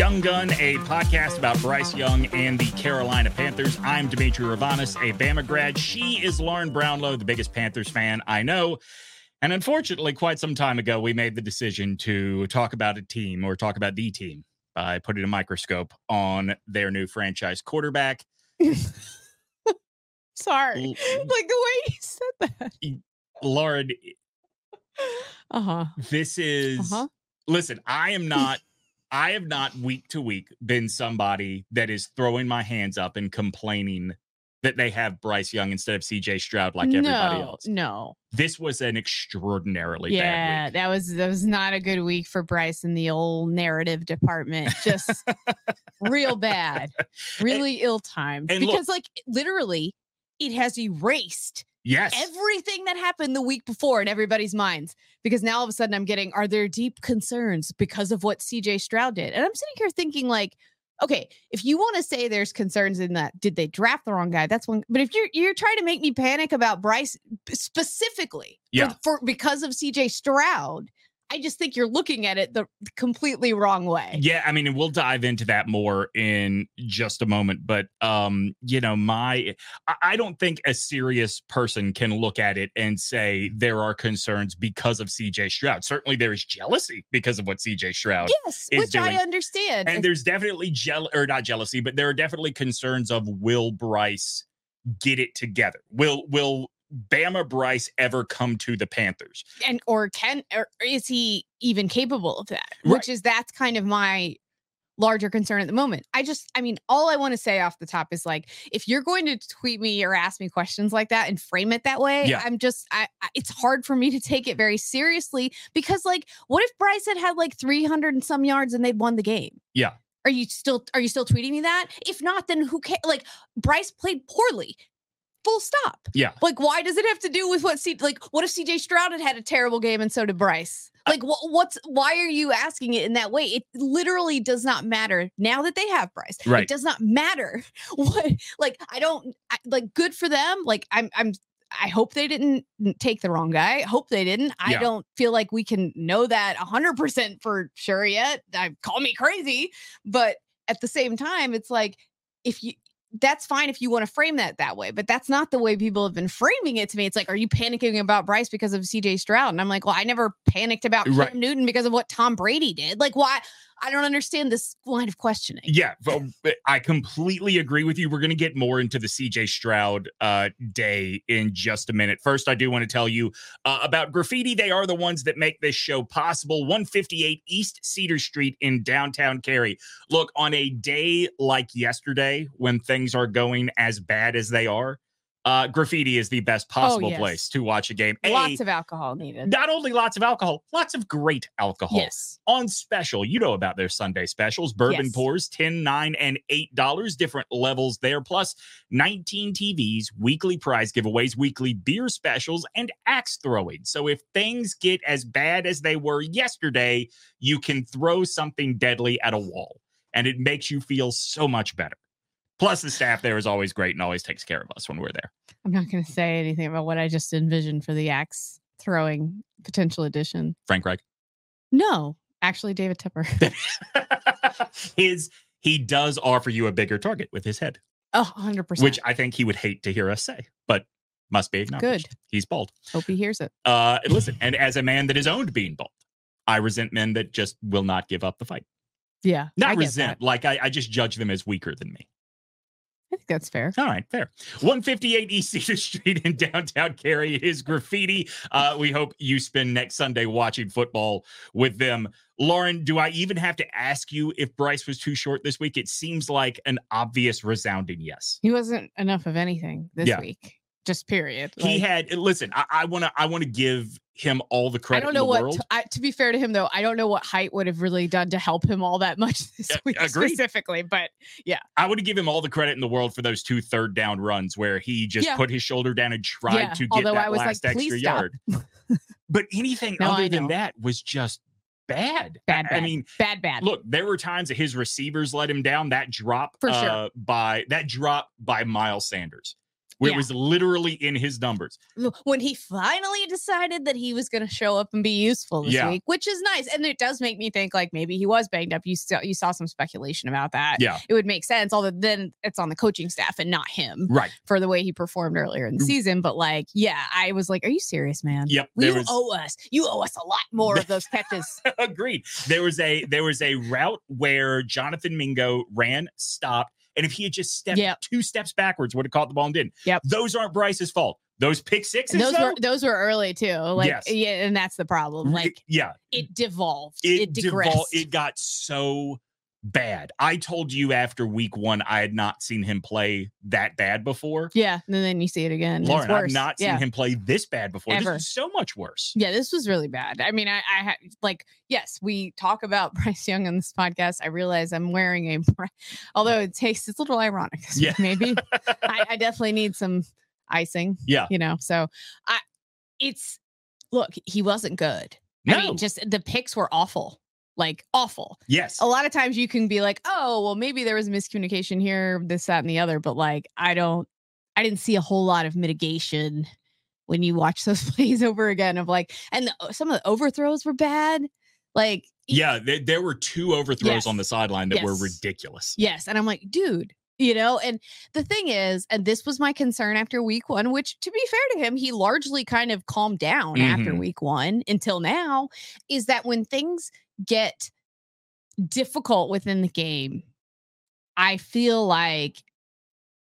Young Gun, a podcast about Bryce Young and the Carolina Panthers. I'm Demetri Ravanos, a Bama grad. She is Lauren Brownlow, the biggest Panthers fan I know. And unfortunately, quite some time ago, we made the decision to talk about a team or talk about the team by putting a microscope on their new franchise quarterback. Sorry. Like the way you said that. Lauren, Uh huh. this is Uh-huh. listen, I am not I have not week to week been somebody that is throwing my hands up and complaining that they have Bryce Young instead of CJ Stroud like everybody no, else. No. This was an extraordinarily Yeah, bad week. that was that was not a good week for Bryce in the old narrative department. Just real bad, really ill timed. and look- Because like literally, it has erased Yes. everything that happened the week before in everybody's minds. Because now all of a sudden I'm getting, are there deep concerns because of what CJ Stroud did? And I'm sitting here thinking, like, okay, if you want to say there's concerns in that, did they draft the wrong guy? That's one. But if you're you're trying to make me panic about Bryce specifically, for- Yeah. for, because of CJ Stroud, I just think you're looking at it the completely wrong way. Yeah, I mean, and we'll dive into that more in just a moment. But um, you know, my I, don't think a serious person can look at it and say there are concerns because of CJ Stroud. Certainly there is jealousy because of what CJ Stroud Yes, is which I understand. and there's definitely jeal or not jealousy, but there are definitely concerns of will Bryce get it together? Will will Bama Bryce ever come to the Panthers? and or can or is he even capable of that Right. which is that's kind of my larger concern at the moment i just i mean all i want to say off the top is like if you're going to tweet me or ask me questions like that and frame it that way Yeah. i'm just I, I it's hard for me to take it very seriously because like what if bryce had had like 300 and some yards and they'd won the game Yeah. are you still are you still tweeting me that if not then who cares like bryce played poorly full stop Yeah. like, why does it have to do with what C like what if CJ Stroud had had a terrible game and so did Bryce? Like what what's why are you asking it in that way? It literally does not matter now that they have Bryce. Right. It does not matter what like I don't I, like good for them. Like I'm I'm I hope they didn't take the wrong guy. I hope they didn't. I Yeah. don't feel like we can know that 100% for sure yet. I call me crazy, but at the same time it's like if you that's fine if you want to frame that that way, but that's not the way people have been framing it to me. It's like, are you panicking about Bryce because of CJ Stroud? And I'm like, well, I never panicked about Cam Newton because of what Tom Brady did. Like, why? I don't understand this line of questioning. Yeah, I completely agree with you. We're going to get more into the CJ Stroud uh, day in just a minute. First, I do want to tell you uh, about Graffiti. They are the ones that make this show possible. 158 East Cedar Street in downtown Cary. Look, on a day like yesterday, when things are going as bad as they are, uh, Graffiti is the best possible yes. place to watch a game. A, Lots of alcohol needed. not only lots of alcohol, lots of great alcohol Yes. on special. You know about their Sunday specials. Bourbon Yes. pours 10 9 and $8, different levels there, plus 19 TVs, weekly prize giveaways, weekly beer specials, and axe throwing. So if things get as bad as they were yesterday, you can throw something deadly at a wall, and it makes you feel so much better. Plus, the staff there is always great and always takes care of us when we're there. I'm not going to say anything about what I just envisioned for the axe throwing potential addition. Frank Reich. No, actually, David Tepper. his he does offer you a bigger target with his head. Oh, 100%. which I think he would hate to hear us say, but must be acknowledged. Good. He's bald. Hope he hears it. Uh, listen, and as a man that is owned being bald, I resent men that just will not give up the fight. Yeah. Not resent, that. like I, I just judge them as weaker than me. I think that's fair. All right, fair. 158 East Cedar Street in downtown Cary is graffiti. Uh, we hope you spend next Sunday watching football with them. Lauren, do I even have to ask you if Bryce was too short this week? It seems like an obvious, resounding yes. He wasn't enough of anything this Yeah. week. Just period. He had listen. I want to. I want to give him all the credit. I don't in know the what. world. t- I, to be fair to him, though, I don't know what height would have really done to help him all that much this Uh, week agreed. specifically. But yeah, I would give him all the credit in the world for those two third down runs where he just Yeah. put his shoulder down and tried Yeah, to get although that I was like, last extra stop." yard. but anything No, other than that was just bad. Bad, I- I mean, bad, bad. look, there were times that his receivers let him down. That drop For sure. uh, by that drop by Miles Sanders. Where Yeah. it was literally in his numbers. when he finally decided that he was going to show up and be useful this Yeah. week, which is nice. And it does make me think like maybe he was banged up. You saw you saw some speculation about that. Yeah, It would make sense, although then it's on the coaching staff and not him right. for the way he performed earlier in the Mm. season. But like, yeah, I was like, "Are you serious, man? Yep. you was owe us. You owe us a lot more of those catches." agreed. There was a there was a route where Jonathan Mingo ran, stopped, and if he had just stepped Yep. two steps backwards, would have caught the ball and didn't. Yep. Those aren't Bryce's fault. Those pick sixes, those though, were those were early too. Like, Yes. yeah, and that's the problem. Like, yeah, it devolved. it, It, devol- it got so bad. I told you after week one, I had not seen him play that bad before. yeah, and then you see it again. Lauren, I've not yeah. seen him play this bad before. Ever. This is so much worse. Yeah, this was really bad. I mean, I, I had like, yes, we talk about Bryce Young on this podcast. I realize I'm wearing a, although it tastes it's a little ironic. Yeah. maybe I, I definitely need some icing. Yeah. you know. So I, it's look, he wasn't good. No. I mean, just the picks were awful, like awful. yes. A lot of times you can be like, oh, well, maybe there was miscommunication here, this, that, and the other. But like, I don't, I didn't see a whole lot of mitigation when you watch those plays over again of like, and the, some of the overthrows were bad. Like, Yeah, there, there were two overthrows Yes. on the sideline that were ridiculous. Yes. And I'm like, dude, you know, and the thing is, and this was my concern after week one, which to be fair to him, he largely kind of calmed down after Mhm. week one until now, is that when things get difficult within the game, I feel like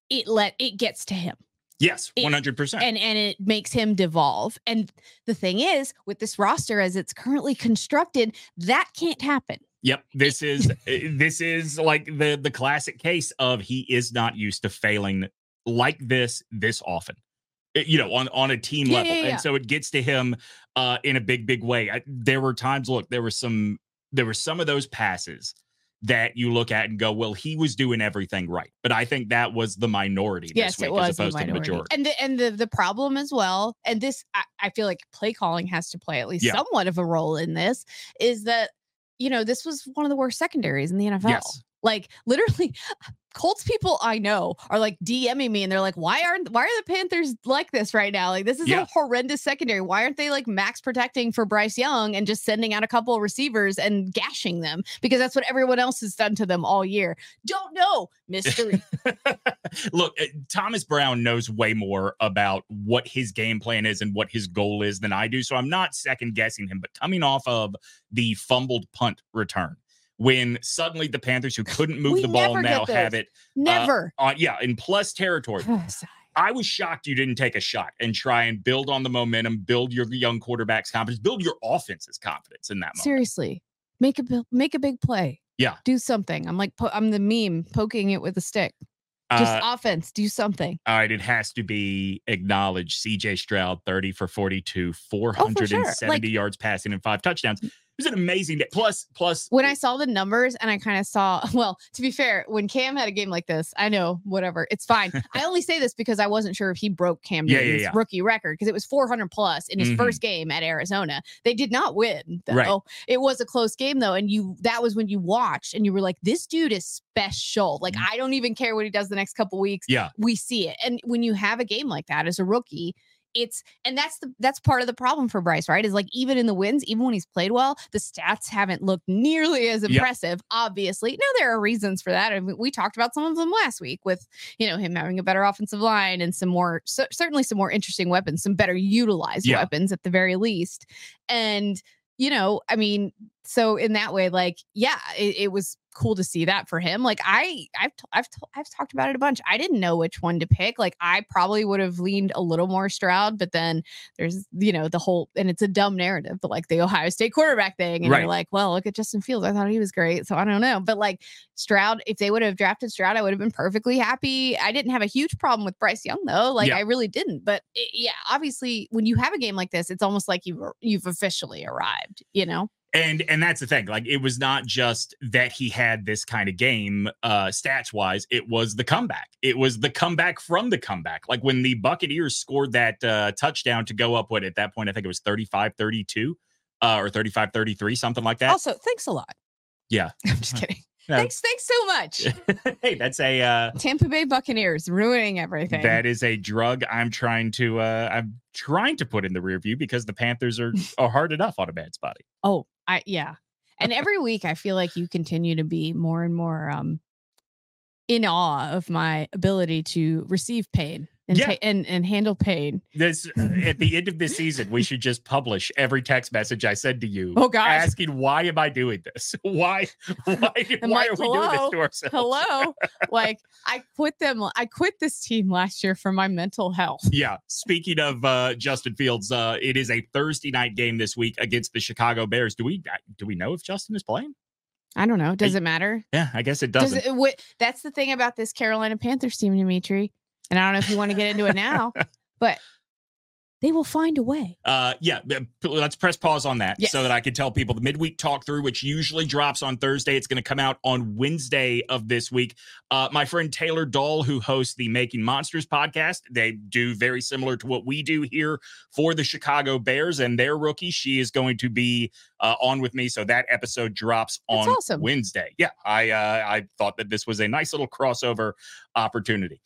it let it gets to him Yes, one hundred percent. and and it makes him devolve. And the thing is, with this roster as it's currently constructed, that can't happen. Yep, this is uh, this is like the the classic case of he is not used to failing like this this often. Uh, You know, on on a team Yeah, level, yeah, yeah. and so it gets to him uh, in a big big way. I, there were times, look, there were some there were some of those passes that you look at and go, well, he was doing everything right. But I think that was the minority this yes, week it was as opposed to the minority. majority. And the and the the problem as well, and this I, I feel like play calling has to play at least Yeah. somewhat of a role in this, is that you know this was one of the worst secondaries in the NFL. Yes. Like literally, Colts people I know are like DMing me and they're like, why aren't why are the Panthers like this right now? Like this is Yeah. a horrendous secondary. Why aren't they like max protecting for Bryce Young and just sending out a couple of receivers and gashing them? Because that's what everyone else has done to them all year. Don't know. Mystery. Look, uh, Thomas Brown knows way more about what his game plan is and what his goal is than I do. So I'm not second guessing him. But coming off of the fumbled punt return, when suddenly the Panthers, who couldn't move We the ball, now have it Never. on, yeah, in plus territory. I was shocked you didn't take a shot and try and build on the momentum, build your young quarterback's confidence, build your offense's confidence in that moment. Seriously, make a make a big play. Yeah. do something. I'm like po- I'm the meme poking it with a stick. Just Uh, offense, do something. All right, it has to be acknowledged. CJ Stroud, 30 for 42, 470 Like- yards passing and five touchdowns. It was an amazing day. Plus, plus, When I saw the numbers and I kind of saw, well, to be fair, when Cam had a game like this, I know whatever, it's fine. I only say this because I wasn't sure if he broke Cam Yeah, yeah, yeah. rookie record because it was 400 plus in his Mhm. first game at Arizona. They did not win, though. Right. It was a close game though, and you that was when you watched and you were like, this dude is special. Like Mhm. I don't even care what he does the next couple weeks. yeah, we see it. And when you have a game like that as a rookie, it's and that's the that's part of the problem for Bryce, right? Is like even in the wins, even when he's played well, the stats haven't looked nearly as impressive. Obviously, now there are reasons for that. I mean, we talked about some of them last week with you know him having a better offensive line and some more cer- certainly some more interesting weapons, some better utilized Yeah. weapons at the very least. And you know, I mean, so in that way, like, yeah, it, it was cool to see that for him. Like, I, I've, t- I've, t- I've talked about it a bunch. I didn't know which one to pick. Like, I probably would have leaned a little more Stroud, but then there's, you know, the whole, and it's a dumb narrative, but like the Ohio State quarterback thing, and Right. you're like, well, look at Justin Fields. I thought he was great, so I don't know, but like Stroud, if they would have drafted Stroud, I would have been perfectly happy. I didn't have a huge problem with Bryce Young though. Like, Yeah. I really didn't. But it, yeah, obviously, when you have a game like this, it's almost like you've you've officially arrived. You know. And and that's the thing. Like, it was not just that he had this kind of game, uh, stats wise. It was the comeback. It was the comeback from the comeback. Like when the Buccaneers scored that uh, touchdown to go up. What at that point, I think it was 35-32 uh, or 35-33, something like that. Also, thanks a lot. Yeah. I'm just kidding. No. Thanks, thanks so much. hey, that's a uh, Tampa Bay Buccaneers ruining everything. that is a drug I'm trying to uh, I'm trying to put in the rear view because the Panthers are are hard enough on a man's body. oh, I yeah. And every week I feel like you continue to be more and more um in awe of my ability to receive pain and Yeah. ta- and, and handle pain. This at the end of this season, we should just publish every text message I send to you. Oh, God, asking why am I doing this? Why why, why I'm are like, we doing this to ourselves? Hello. like I quit them I quit this team last year for my mental health. Yeah. Speaking of uh, Justin Fields, uh, it is a Thursday night game this week against the Chicago Bears. Do we do we know if Justin is playing? I don't know. Does it matter? Yeah, I guess it Does doesn't. it, wi- that's the thing about this Carolina Panthers team, Demetri. And I don't know if you want to get into it now, but they will find a way. Uh, yeah, let's press pause on that Yes. so that I can tell people the midweek talk through, which usually drops on Thursday. It's going to come out on Wednesday of this week. Uh, my friend Taylor Dahl, who hosts the Making Monsters podcast, they do very similar to what we do here for the Chicago Bears and their rookie. She is going to be uh, on with me, so that episode drops on awesome. Wednesday. Yeah, I uh, I thought that this was a nice little crossover opportunity.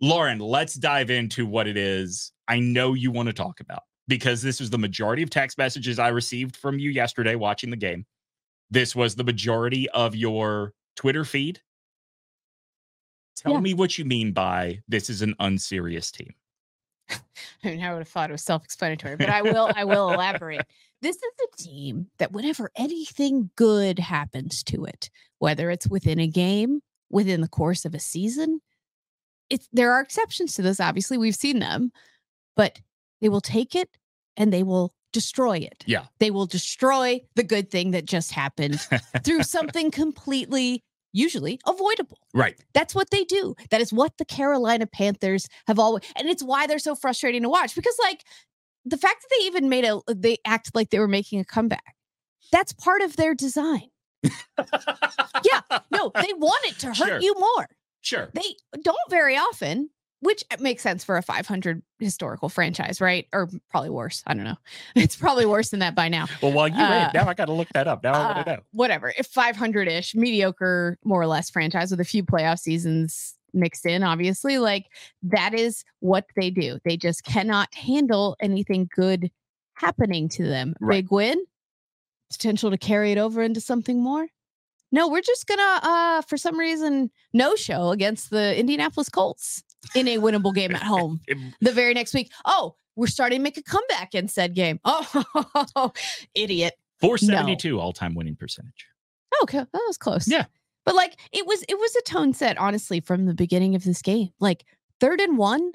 Lauren, let's dive into what it is I know you want to talk about because this was the majority of text messages I received from you yesterday watching the game. This was the majority of your Twitter feed. Tell Yeah. me what you mean by this is an unserious team. I mean, I would have thought it was self-explanatory, but I will I will elaborate. This is a team that whenever anything good happens to it, whether it's within a game, within the course of a season, it's there are exceptions to this. Obviously, we've seen them, but they will take it and they will destroy it. Yeah. They will destroy the good thing that just happened through something completely usually avoidable. Right. That's what they do. That is what the Carolina Panthers have always, and it's why they're so frustrating to watch because, like, the fact that they even made a, they act like they were making a comeback. That's part of their design. Yeah, No, they want it to hurt Sure. you more. Sure. They don't very often, which makes sense for a 500 historical franchise, right? Or probably worse. I don't know. It's probably worse than that by now. Well, while you read, Uh, now I got to look that up. Now I want to Uh, know. whatever, if 500 ish, mediocre, more or less franchise with a few playoff seasons mixed in, obviously, like that is what they do. They just cannot handle anything good happening to them. Right. Big win, potential to carry it over into something more. No, we're just gonna, uh, for some reason, no show against the Indianapolis Colts in a winnable game at home the very next week. Oh, we're starting to make a comeback in said game. Oh, idiot. 472 all time winning percentage. Oh, okay, that was close. Yeah. but like it was, it was a tone set, honestly, from the beginning of this game. Like third and one.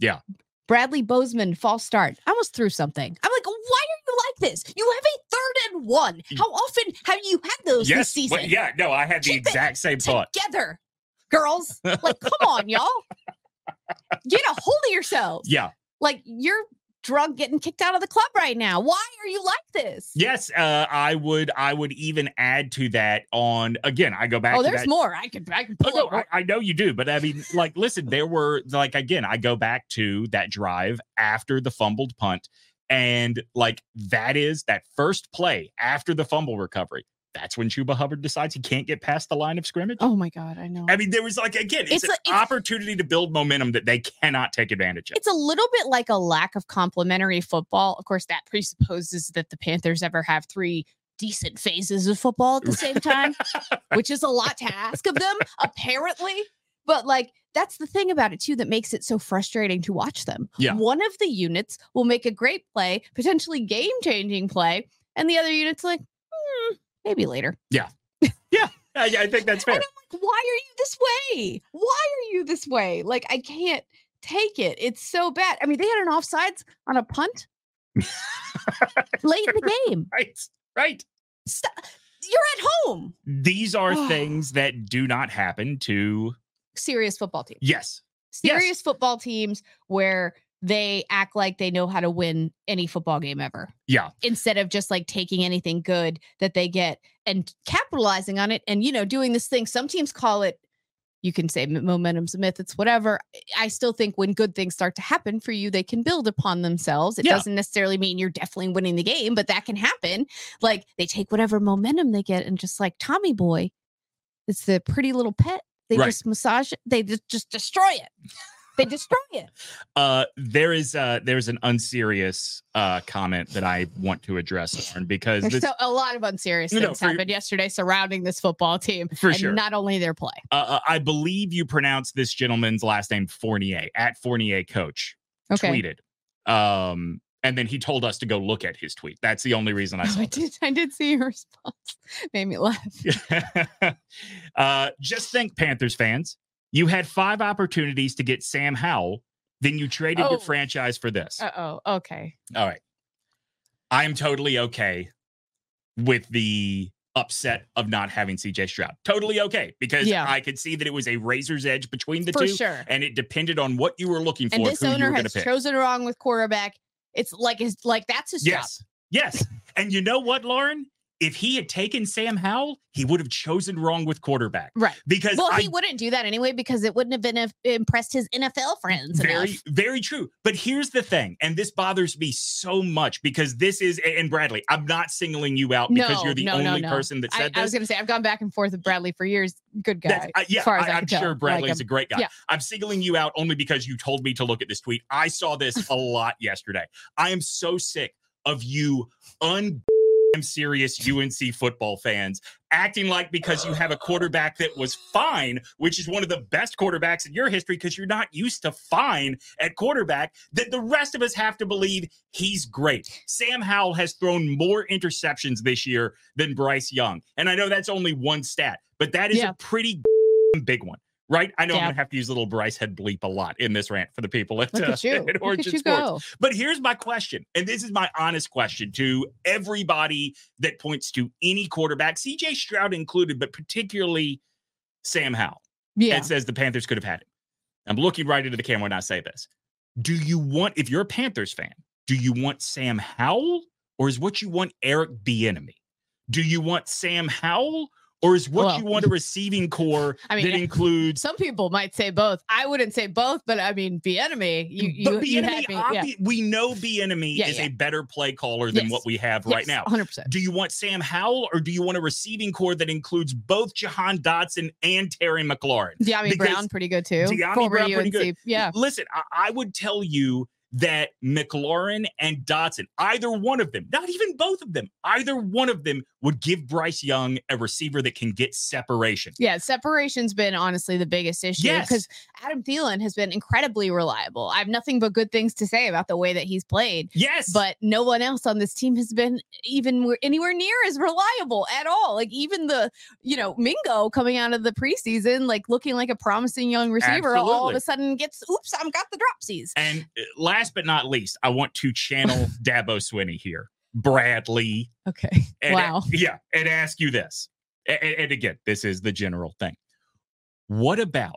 Yeah. Bradley Bozeman false start. I almost threw something. I'm like, why like this? You have a third and one. How often have you had those this season? well, yeah. No, I had the Keep exact same thought. Together, girls. Like, come on, y'all. Get a hold of yourselves. Yeah. Like you're drunk getting kicked out of the club right now. Why are you like this? Yes. Uh, I would. I would even add to that. On again, I go back. Oh, to there's that. more. I could I could Oh, pull no. I, I know you do, but I mean, like, listen, there were like again, I go back to that drive after the fumbled punt, and like that is that first play after the fumble recovery. That's when Chuba Hubbard decides he can't get past the line of scrimmage. Oh my god, I know. I mean, there was like again, it's, It's an a- it's- opportunity to build momentum that they cannot take advantage of. It's a little bit like a lack of complementary football. Of course, that presupposes that the Panthers ever have three decent phases of football at the same time, which is a lot to ask of them, apparently. But like that's the thing about it too that makes it so frustrating to watch them. Yeah. One of the units will make a great play, potentially game-changing play, and the other unit's like, hmm, maybe later. Yeah. Yeah. I, I think that's fair. And I'm like, why are you this way? Why are you this way? Like, I can't take it. It's so bad. I mean, they had an offsides on a punt late in the game. right, right. Stop. You're at home. These are things that do not happen to Serious football teams. yes, Yes. Serious football teams where they act like they know how to win any football game ever yeah, instead of just like taking anything good that they get and capitalizing on it and you know doing this thing some teams call it you can say momentum's a myth it's whatever i still think when good things start to happen for you they can build upon themselves it Yeah. doesn't necessarily mean you're definitely winning the game but that can happen like they take whatever momentum they get and just like tommy boy It's the pretty little pet. They Right. just massage it. They just just destroy it. They destroy it. Uh, there is uh, there's an unserious uh, comment that I want to address, Lauren, because There's this, so, a lot of unserious No, no, things for- happened yesterday surrounding this football team, for and sure. not only their play. uh, uh, I believe you pronounced this gentleman's last name Fournier at Fournier Coach Okay. tweeted, um, and then he told us to go look at his tweet. That's the only reason I Oh, saw I this. did. I did see your response. Made me laugh. uh, just think, Panthers fans, you had five opportunities to get Sam Howell, then you traded Oh. your franchise for this. Uh oh. Okay. All right. I'm totally okay with the upset of not having CJ Stroud. Totally okay because Yeah. I could see that it was a razor's edge between the For two sure. and it depended on what you were looking for And this who you owner were going to has chosen wrong with quarterback. It's like it's like that's his job. yes. Yes. and you know what, Lauren? If he had taken Sam Howell, he would have chosen wrong with quarterback Right. because Well, I he wouldn't do that anyway because it wouldn't have been uh, impressed his NFL friends very enough. very true but here's the thing and this bothers me so much because this is and bradley i'm not singling you out because No, you're the no, only no. person that I, said I was going to say I've gone back and forth with Bradley for years. Good guy. Uh, yeah as far as I I'm sure bradley's him. a great guy Yeah. i'm singling you out only because you told me to look at this tweet i saw this a lot yesterday i am so sick of you un serious UNC football fans acting like because you have a quarterback that was fine, which is one of the best quarterbacks in your history because you're not used to fine at quarterback, that the rest of us have to believe he's great. Sam Howell has thrown more interceptions this year than Bryce Young. And I know that's only one stat, but that is Yeah. a pretty big one. Right, I know I'm gonna have to use little Bryce head bleep a lot in this rant for the people at, uh, at at Look Origin at you Sports. go. But here's my question, and this is my honest question to everybody that points to any quarterback, CJ Stroud included, but particularly Sam Howell, Yeah. and says the Panthers could have had him. I'm looking right into the camera when I say this. Do you want, if you're a Panthers fan, do you want Sam Howell or is what you want Eric Bieniemy? Do you want Sam Howell or is what Well, you want a receiving corps I mean, that includes Some people might say both. I wouldn't say both, but I mean, Bieniemy. You, you, but you me. Yeah. we know Bieniemy Yeah, is yeah. a better play caller than Yes. what we have right now. 100%. Do you want Sam Howell or do you want a receiving corps that includes both Jahan Dotson and Terry McLaurin? Dyami Brown, pretty good too. Dyami Former Brown, pretty good. Yeah. Listen, I, I would tell you that McLaurin and Dotson, either one of them, not even both of them, either one of them would give Bryce Young a receiver that can get separation. Yeah, separation's been honestly the biggest issue Yes. because Adam Thielen has been incredibly reliable. I have nothing but good things to say about the way that he's played, Yes. but no one else on this team has been even anywhere near as reliable at all. Like even the, you know, Mingo coming out of the preseason, like looking like a promising young receiver, all of a sudden gets, oops, I've got the dropsies. And uh, last but not least, I want to channel Dabo Swinney here. Bradley. Okay. And, Wow. Yeah. And ask you this. A- a- And, again, this is the general thing. What about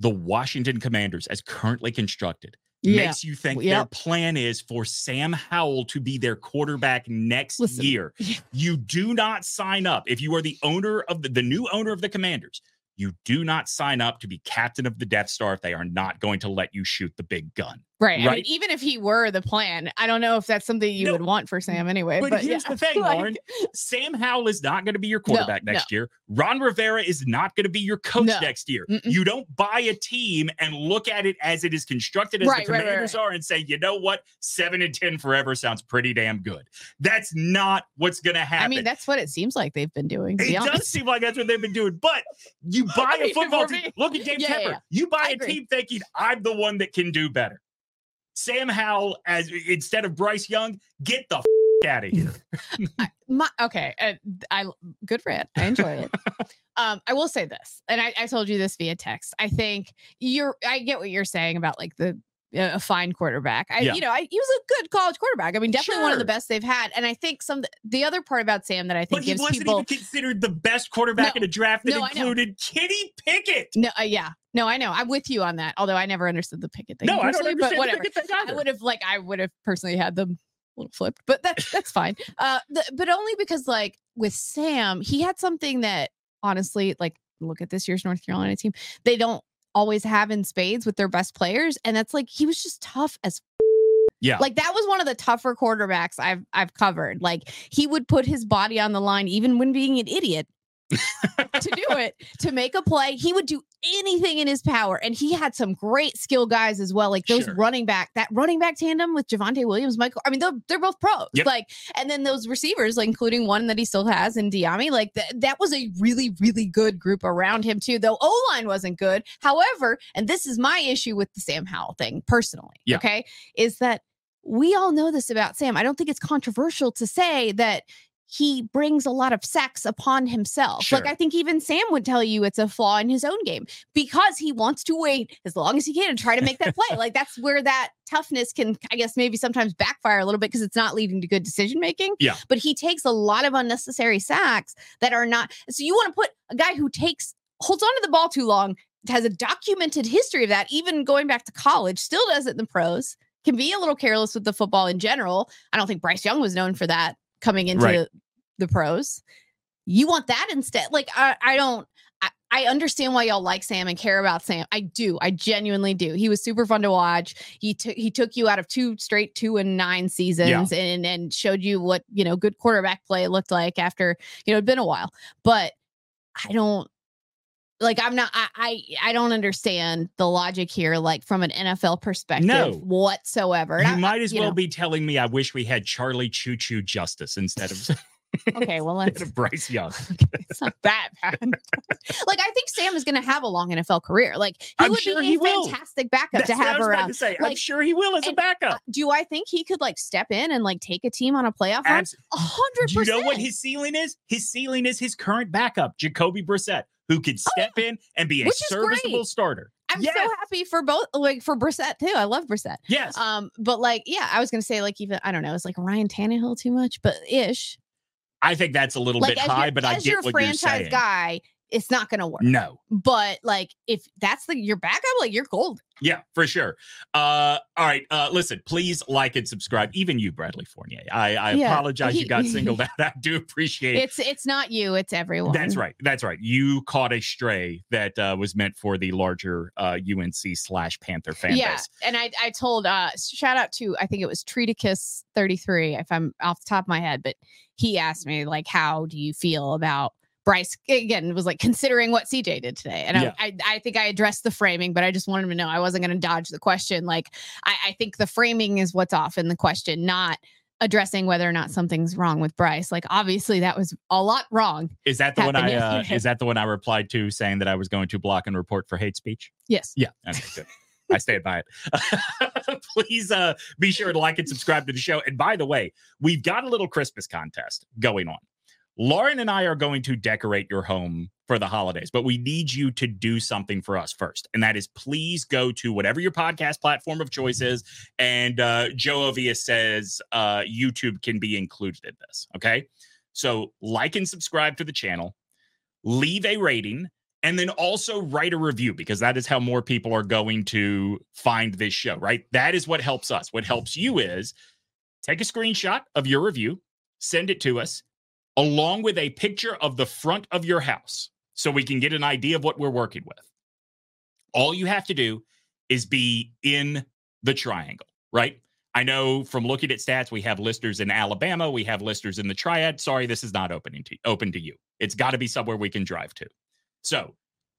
the Washington Commanders as currently constructed? Yeah. Makes you think Yep. their plan is for Sam Howell to be their quarterback next Listen. year. Yeah. You do not sign up. If you are the owner of the, the new owner of the Commanders, you do not sign up to be captain of the Death Star if they are not going to let you shoot the big gun. Right. I mean, Right. even if he were the plan, I don't know if that's something you No, would want for Sam anyway. But, But, here's yeah, the thing, like- Lauren. Sam Howell is not going to be your quarterback no. next year. Ron Rivera is not going to be your coach No. next year. Mm-mm. You don't buy a team and look at it as it is constructed as Right, the right, right, commanders are and say, you know what? Seven and 10 forever sounds pretty damn good. That's not what's going to happen. I mean, that's what it seems like they've been doing. It be does honest. seem like that's what they've been doing. But you buy I a football team. me- Look at Dave Yeah, yeah, Tepper. yeah. You buy I a agree. team thinking I'm the one that can do better. Sam Howell, as instead of Bryce Young, get the f- out of here. My, okay, uh, I good for it. I enjoy it. um, I will say this, and I, I told you this via text. I think you're. I get what you're saying about like the a fine quarterback. I, Yeah. you know, I, he was a good college quarterback. I mean, definitely one of the best they've had. And I think some the other part about Sam that I think But he wasn't people even considered the best quarterback No. in a draft that No, included Kenny Pickett. no, uh, yeah, no, I know. I'm with you on that. Although I never understood the Pickett thing. No, I don't understand but whatever. I would have like I would have personally had them a little flipped, but that's that's fine. Uh, the, but only because like with Sam, he had something that honestly, like look at this year's North Carolina team, they don't always have in spades with their best players, and that's like he was just tough as Yeah. like that was one of the tougher quarterbacks I've I've covered. Like he would put his body on the line even when being an idiot to do it, to make a play. He would do anything in his power. And he had some great skill guys as well. Like those Sure. running back, that running back tandem with Javonte Williams, Michael. I mean, they're, they're both pros. Yep. Like, and then those receivers, like including one that he still has in Dyami, like th- that was a really, really good group around him too, though O line wasn't good. However, and this is my issue with the Sam Howell thing personally. Yeah. Okay. Is that we all know this about Sam. I don't think it's controversial to say that he brings a lot of sacks upon himself. Like I think even Sam would tell you it's a flaw in his own game because he wants to wait as long as he can and try to make that play. like that's where that toughness can, I guess, maybe sometimes backfire a little bit because it's not leading to good decision making. Yeah. But he takes a lot of unnecessary sacks that are not. So you want to put a guy who takes holds on to the ball too long has a documented history of that, even going back to college, still does it in the pros. Can be a little careless with the football in general. I don't think Bryce Young was known for that coming into Right. the pros. You want that instead. Like I, I don't I, I understand why y'all like Sam and care about Sam. I do. I genuinely do. He was super fun to watch. He took he took you out of two straight two and nine seasons and and showed you what, you know, good quarterback play looked like after, you know, it'd been a while. But I don't like I'm not I I, I don't understand the logic here, like from an NFL perspective No. whatsoever. You I- might as you well know. be telling me I wish we had Charlie Choo Choo Justice instead of, okay. Well, let's of Bryce Young. it's not that bad. like I think Sam is going to have a long NFL career. Like he I'm would sure be he a will. fantastic backup That's to what I have around. to say. I'm Like, sure he will as a backup. Uh, do I think he could like step in and like take a team on a playoff run? Abs- A hundred Do you know what his ceiling is? His ceiling is his current backup, Jacoby Brissett, who could step in and be a Oh, serviceable starter. I'm yes. so happy for both, like for Brissett too. I love Brissett. Yes. Um, but like, yeah, I was gonna say like even I don't know, it's like Ryan Tannehill too much, but ish. I think that's a little Like bit high, but I get your what franchise you're saying. guy, it's not gonna work. No. But like, if that's the your backup, like you're gold. Yeah, for sure. Uh, all right. Uh, listen, please like and subscribe. Even you, Bradley Fournier. I, I Yeah, apologize you got singled out. I do appreciate it. It's it's not you, it's everyone. That's right. That's right. You caught a stray that uh, was meant for the larger uh, UNC slash Panther fan yeah, base. and I I told uh shout out to I think it was Treaticus 33 if I'm off the top of my head, but he asked me like how do you feel about Bryce again was like considering what CJ did today. And Yeah. I, I I think I addressed the framing, but I just wanted him to know I wasn't gonna dodge the question. Like I, I think the framing is what's off in the question, not addressing whether or not something's wrong with Bryce. Like obviously that was a lot wrong. Is that the one I uh, is that the one I replied to saying that I was going to block and report for hate speech? Yes. Yeah. I stand by it. Please uh, be sure to like and subscribe to the show. And by the way, we've got a little Christmas contest going on. Lauren and I are going to decorate your home for the holidays, but we need you to do something for us first. And that is please go to whatever your podcast platform of choice is. And uh, Joe Ovia says uh, YouTube can be included in this. Okay. So like and subscribe to the channel, leave a rating, and then also write a review because that is how more people are going to find this show, right? That is what helps us. What helps you is take a screenshot of your review, send it to us, along with a picture of the front of your house so we can get an idea of what we're working with. All you have to do is be in the triangle, right? I know from looking at stats, we have listers in Alabama, we have listers in the triad. Sorry, this is not opening to open to you. It's got to be somewhere we can drive to. So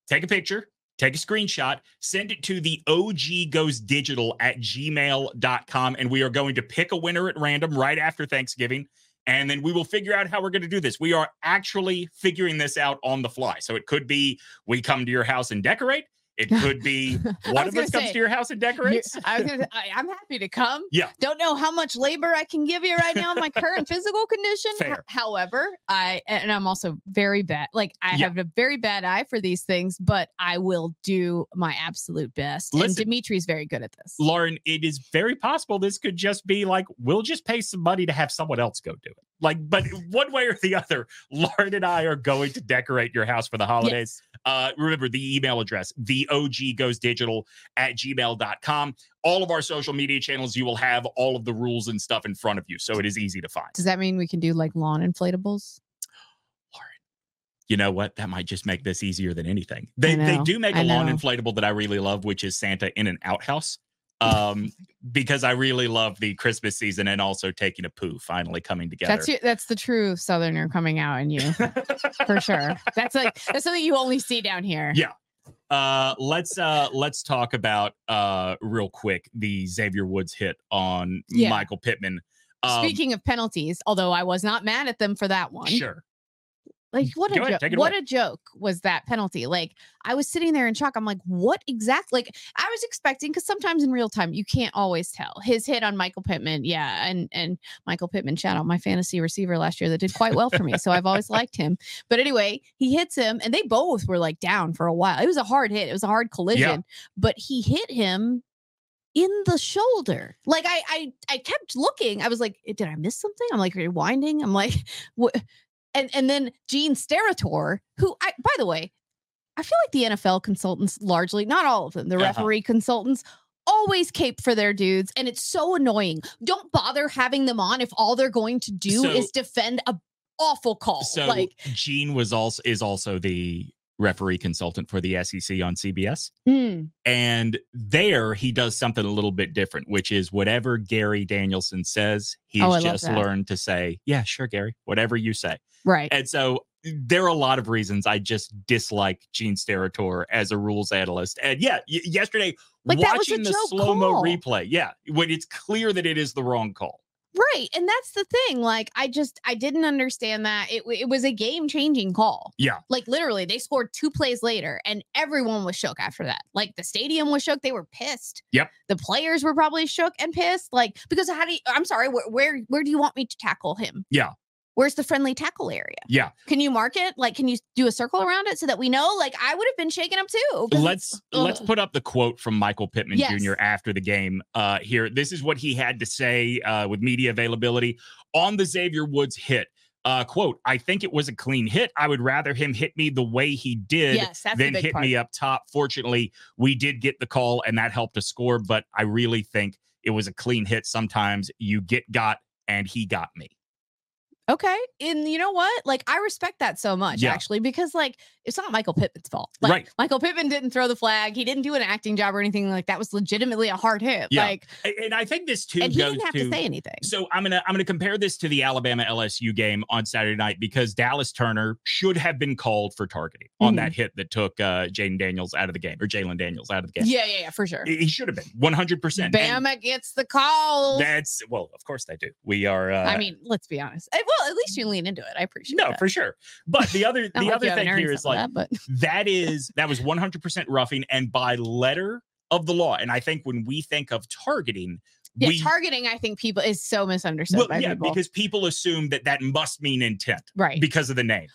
take a picture, take a screenshot, send it to the OG goes digital at gmail.com. And we are going to pick a winner at random right after Thanksgiving. And then we will figure out how we're going to do this. We are actually figuring this out on the fly. So it could be we come to your house and decorate. It could be one of us gonna comes say, to your house and decorates. I was gonna, I, I'm happy to come. Yeah. Don't know how much labor I can give you right now in my current physical condition. Fair. however, I and I'm also very bad. Like I Yeah. have a very bad eye for these things, but I will do my absolute best. Listen. and Demetri's very good at this. Lauren, it is very possible this could just be like, we'll just pay some money to have someone else go do it. Like, but one way or the other, Lauren and I are going to decorate your house for the holidays. Uh, remember the email address, the OG goes digital at gmail.com. All of our social media channels, you will have all of the rules and stuff in front of you. So it is easy to find. Does that mean we can do like lawn inflatables? You know what? That might just make this easier than anything. They, they do make a lawn inflatable that I really love, which is Santa in an outhouse. Um, because I really love the Christmas season and also taking a poo finally coming together. That's your, that's the true Southerner coming out in you for sure. That's like that's something you only see down here. Yeah. uh let's uh let's talk about uh real quick the Xavier Woods hit on Yeah. Michael Pittman. Um, Speaking of penalties, although I was not mad at them for that one. sure. Like what Go a ahead, joke! What away. a joke was that penalty? Like I was sitting there in shock. I'm like, what exactly? Like I was expecting because sometimes in real time you can't always tell. His hit on Michael Pittman, yeah, and and Michael Pittman, shout out my fantasy receiver last year that did quite well for me. So I've always liked him. But anyway, he hits him, and they both were like down for a while. It was a hard hit. It was a hard collision, but he hit him in the shoulder. Like I, I, I kept looking. I was like, "Eh, did I miss something? I'm like rewinding. I'm like, what? And and then Gene Steratore, who I, by the way, I feel like the NFL consultants largely, not all of them, the Uh-huh. referee consultants. Always cape for their dudes, and it's so annoying. Don't bother having them on if all they're going to do So- is defend a awful call. So like, Gene was also is also the referee consultant for the SEC on CBS. mm, And there he does something a little bit different, which is whatever Gary Danielson says, he's Oh, just learned to say, Yeah, sure, Gary, whatever you say. right. And so there are a lot of reasons I just dislike Gene Steratore as a rules analyst. And yeah, y- yesterday, Like, that was a watching the slow mo replay, yeah, when it's clear that it is the wrong call. Right. And that's the thing. Like, I just, I didn't understand that. It, it was a game changing call. Yeah. Like, literally, they scored two plays later and everyone was shook after that. Like, the stadium was shook. They were pissed. Yep. The players were probably shook and pissed. Like, because how do you, I'm sorry, where, where, where do you want me to tackle him? Yeah. Where's the friendly tackle area? Yeah. Can you mark it? Like, can you do a circle around it so that we know? Like, I would have been shaken up too. let's let's put up the quote from Michael Pittman Yes. Jr. after the game. Uh, here, this is what he had to say uh, with media availability on the Xavier Woods hit. Uh, quote: I think it was a clean hit. I would rather him hit me the way he did Yes, than hit part. me up top. Fortunately, we did get the call, and that helped us score. But I really think it was a clean hit. Sometimes you get got, and he got me. Okay. And you know what? Like, I respect that so much, Yeah. actually, because like it's not Michael Pittman's fault. Like, Right. Michael Pittman didn't throw the flag. He didn't do an acting job or anything like that. Was legitimately a hard hit. Yeah. Like, And I think this too and he didn't have to to say anything. So I'm gonna I'm gonna compare this to the Alabama LSU game on Saturday night because Dallas Turner should have been called for targeting on Mhm. that hit that took uh Jayden Daniels out of the game or Jalen Daniels out of the game. Yeah, yeah, yeah, for sure. He should have been 100. percent Bama gets the call. That's well, of course they do. We are. Uh, I mean, let's be honest. Eh, Well, at least you lean into it. I appreciate it. no, that. for sure. But the other the like other thing here is like that, but that is that was 100 percent roughing and by letter of the law. And I think when we think of targeting, yeah, we targeting, I think people is so misunderstood well, by yeah, people. because people assume that that must mean intent. right. because of the name.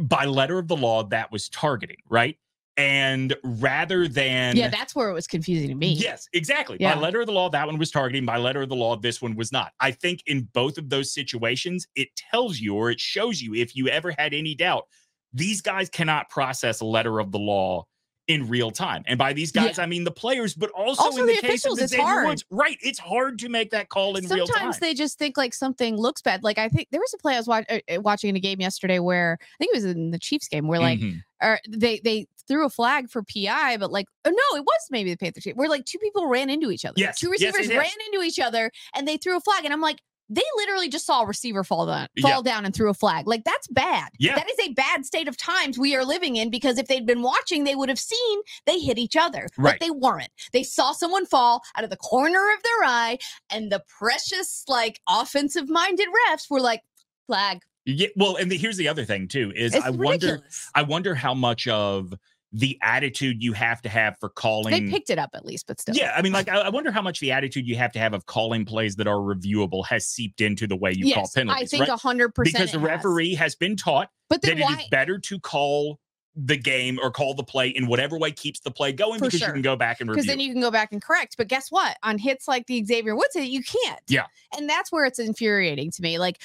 By letter of the law, that was targeting, right? And rather than yeah, that's where it was confusing to me. yes, exactly. Yeah. By letter of the law, that one was targeting. By letter of the law, this one was not. I think in both of those situations, it tells you or it shows you if you ever had any doubt, these guys cannot process a letter of the law in real time. And by these guys, I mean the players, but also, Also in the, the case of officials, the it's hard. Woods, right? It's hard to make that call in real time. Sometimes they just think like something looks bad. Like I think there was a play I was watch, uh, uh, watching in a game yesterday where I think it was in the Chiefs game where like Mhm. or they they threw a flag for PI, but like oh no, it was maybe the Panthers game where like two people ran into each other. Yes, two yes, yes, receivers yes. ran into each other and they threw a flag, and I'm like. They literally just saw a receiver fall down, Yeah. fall down, and threw a flag. Like that's bad. Yeah. that is a bad state of times we are living in. Because if they'd been watching, they would have seen they hit each other, Right. but they weren't. They saw someone fall out of the corner of their eye, and the precious, like offensive-minded refs were like, "Flag." Yeah, well, and the, here's the other thing too is It's I wonder. I wonder how much of the attitude you have to have for calling. They picked it up at least, but still. yeah, I mean, like, I, I wonder how much the attitude you have to have of calling plays that are reviewable has seeped into the way you call penalties, I think right? a hundred percent. Because the has. referee has been taught But that then it why? is better to call the game or call the play in whatever way keeps the play going For because sure. you can go back and review. Because then you can go back and correct. But guess what? On hits like the Xavier Woods hit, you can't. Yeah. And that's where it's infuriating to me. Like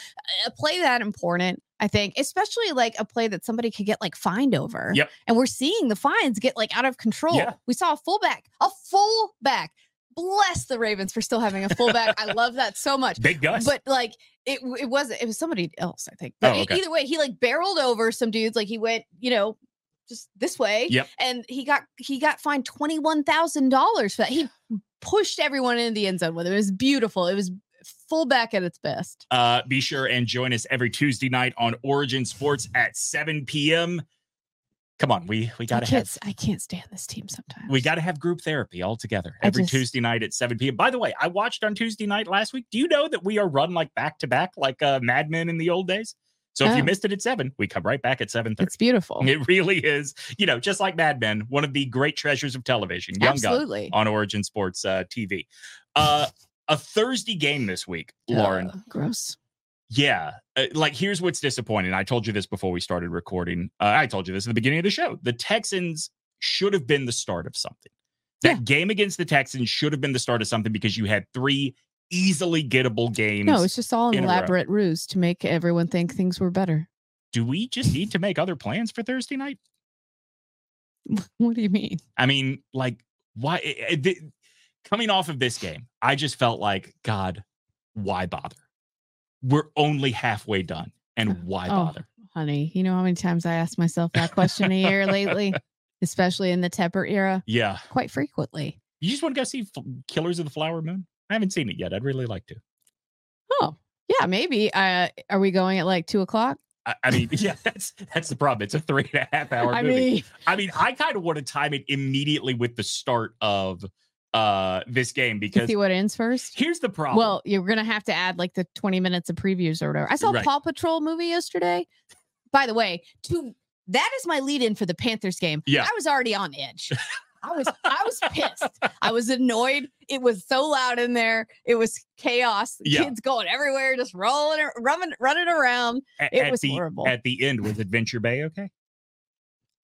a play that important, I think, especially like a play that somebody could get like fined over. Yep. And we're seeing the fines get like out of control. Yeah. We saw a fullback, a fullback. Bless the Ravens for still having a fullback. I love that so much. Big Gus. But like it, it wasn't it was somebody else, I think. But Oh, okay. either way, he like barreled over some dudes. Like he went, you know, just this way. Yep. And he got he got fined twenty one thousand dollars for that. He pushed everyone into the end zone with it. It was beautiful. It was fullback at its best. Uh, be sure and join us every Tuesday night on Origin Sports at 7 p.m. Come on, we we gotta can't, have I can't stand this team sometimes. we gotta have group therapy all together every just- Tuesday night at 7 p.m. By the way, I watched on Tuesday night last week. Do you know that we are run like back to back, like uh, Mad Men in the old days? So if you Oh. missed it at seven, we come right back at 7:30. It's beautiful. It really is, you know, just like Mad Men, one of the great treasures of television. Young Gun Absolutely. on Origin Sports uh, TV. Uh, a Thursday game this week, Lauren. Ugh, gross. Yeah. Uh, like, here's what's disappointing. I told you this before we started recording. Uh, I told you this at the beginning of the show. The Texans should have been the start of something. That Yeah. game against the Texans should have been the start of something because you had three easily gettable games. No, it's just all an in a row. elaborate ruse to make everyone think things were better. Do we just need to make other plans for Thursday night? What do you mean? I mean, like, why? it- it- th- coming off of this game, I just felt like, God, why bother? We're only halfway done. And uh, why Oh. bother? Honey, you know how many times I asked myself that question a year lately, especially in the Tepper era? Yeah. Quite frequently. You just want to go see F- Killers of the Flower Moon? I haven't seen it yet. I'd really like to. Oh, yeah, maybe. Uh, are we going at like two o'clock? I, I mean, yeah, that's that's the problem. It's a three and a half hour I movie. mean, I mean, I kind of want to time it immediately with the start of uh this game because see what ends first. here's the problem. Well, you're gonna have to add like the 20 minutes of previews or whatever. I saw a Right. Paw Patrol movie yesterday. By the way, to that is my lead in for the Panthers game. Yeah. I was already on edge. I was I was pissed. I was annoyed. It was so loud in there. It was chaos. Yeah. Kids going everywhere, just rolling, running, running around. It at was the, horrible. At the end, was Adventure Bay okay?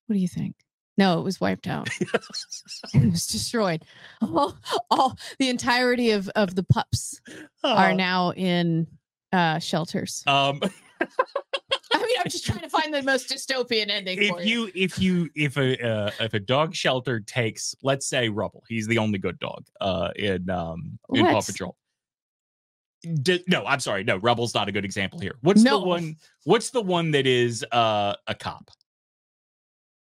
What do you think? No, it was wiped out. it was destroyed. All, all the entirety of of the pups are Uh, now in uh shelters. Um, I mean, I'm just trying to find the most dystopian ending for if you if you if a uh, if a dog shelter takes let's say Rubble, he's the only good dog uh in um in Paw Patrol. D- no, I'm sorry. No, Rubble's not a good example here. What's No. the one? What's the one that is uh a cop?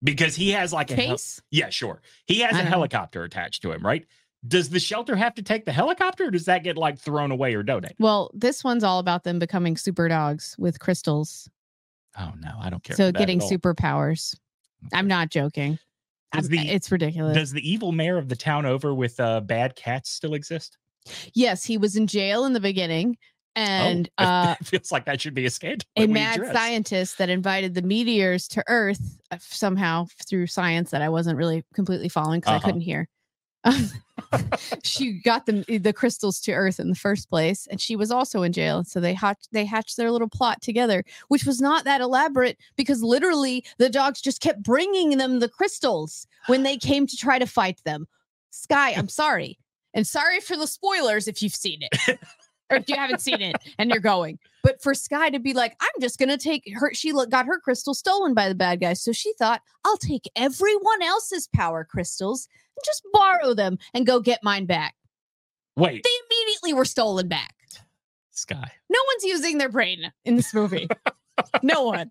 Because he has like a hel- Chase? yeah, sure. He has I a don't know. helicopter attached to him, right? Does the shelter have to take the helicopter, or does that get like thrown away or donated? Well, this one's all about them becoming super dogs with crystals. Oh no, I don't care. so getting superpowers. I'm not joking. Does I'm- the- it's ridiculous. Does the evil mayor of the town over with uh, bad cats still exist? yes, he was in jail in the beginning, and oh, uh, it feels like that should be a scandal. a mad address. scientist that invited the meteors to Earth uh, somehow through science that I wasn't really completely following because Uh-huh. I couldn't hear. she got the the crystals to Earth in the first place, and she was also in jail. So they hatched they hatched their little plot together, which was not that elaborate because literally the dogs just kept bringing them the crystals when they came to try to fight them. Skye, I'm sorry, and sorry for the spoilers if you've seen it or if you haven't seen it and you're going. But for Skye to be like, I'm just gonna take her. She got her crystal stolen by the bad guys, so she thought I'll take everyone else's power crystals and just borrow them and go get mine back. Wait, They immediately were stolen back. Skye. No one's using their brain in this movie. no one.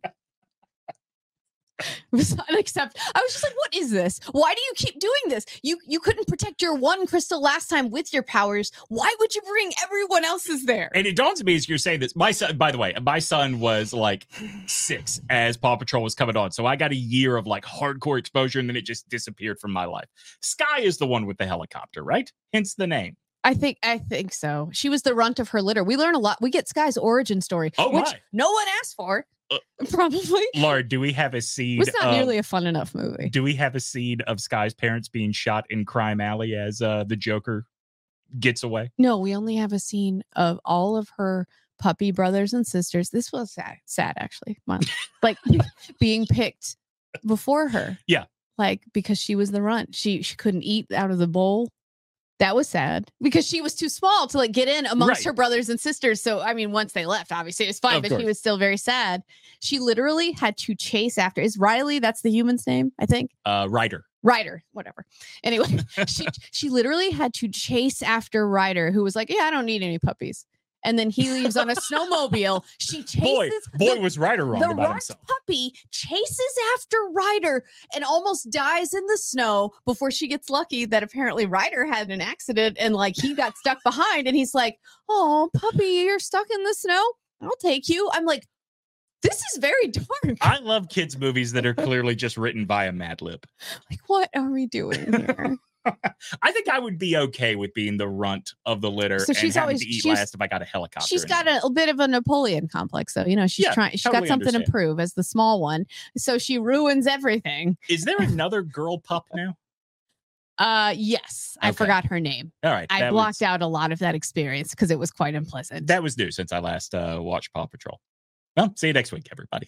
Was unacceptable. I was just like, what is this? Why do you keep doing this? You you couldn't protect your one crystal last time with your powers. Why would you bring everyone else's there? And it dawns on me as you're saying this. My son, by the way, my son was like six as Paw Patrol was coming on. So I got a year of like hardcore exposure and then it just disappeared from my life. Skye is the one with the helicopter, right? Hence the name. I think I think so. She was the runt of her litter. We learn a lot. We get Skye's origin story, Oh, which no one asked for. Uh, Probably Laura, do we have a scene? It's not of- nearly a fun enough movie. do we have a scene of Skye's parents being shot in Crime Alley as uh, the Joker gets away? No, we only have a scene of all of her puppy brothers and sisters. This was sad, sad actually. Like being picked before her. Yeah. Like because she was the runt. She she couldn't eat out of the bowl. That was sad because she was too small to like get in amongst Right. her brothers and sisters. So I mean, once they left, obviously it was fine, Of but course. she was still very sad. She literally had to chase after. Is Riley? That's the human's name, I think. Uh, Ryder. Ryder, whatever. Anyway, she she literally had to chase after Ryder, who was like, "Yeah, I don't need any puppies," and then he leaves on a snowmobile. She chases Boy, boy the, was right or wrong the about himself. puppy chases after Ryder and almost dies in the snow before she gets lucky that apparently Ryder had an accident and like he got stuck behind and he's like, "Oh, puppy, you're stuck in the snow. I'll take you." I'm like, "This is very dark. I love kids' movies that are clearly just written by a Mad Lib. Like, what are we doing here?" I think I would be okay with being the runt of the litter So and she's always- to eat last if I got a helicopter. she's got a, a bit of a Napoleon complex, though. You know, she's Yeah, trying. She's totally got something to prove as the small one, so she ruins everything. Is there another girl pup now? Uh, yes, I forgot her name. All right, I blocked was, out a lot of that experience because it was quite unpleasant. That was new since I last uh, watched Paw Patrol. Well, see you next week, everybody.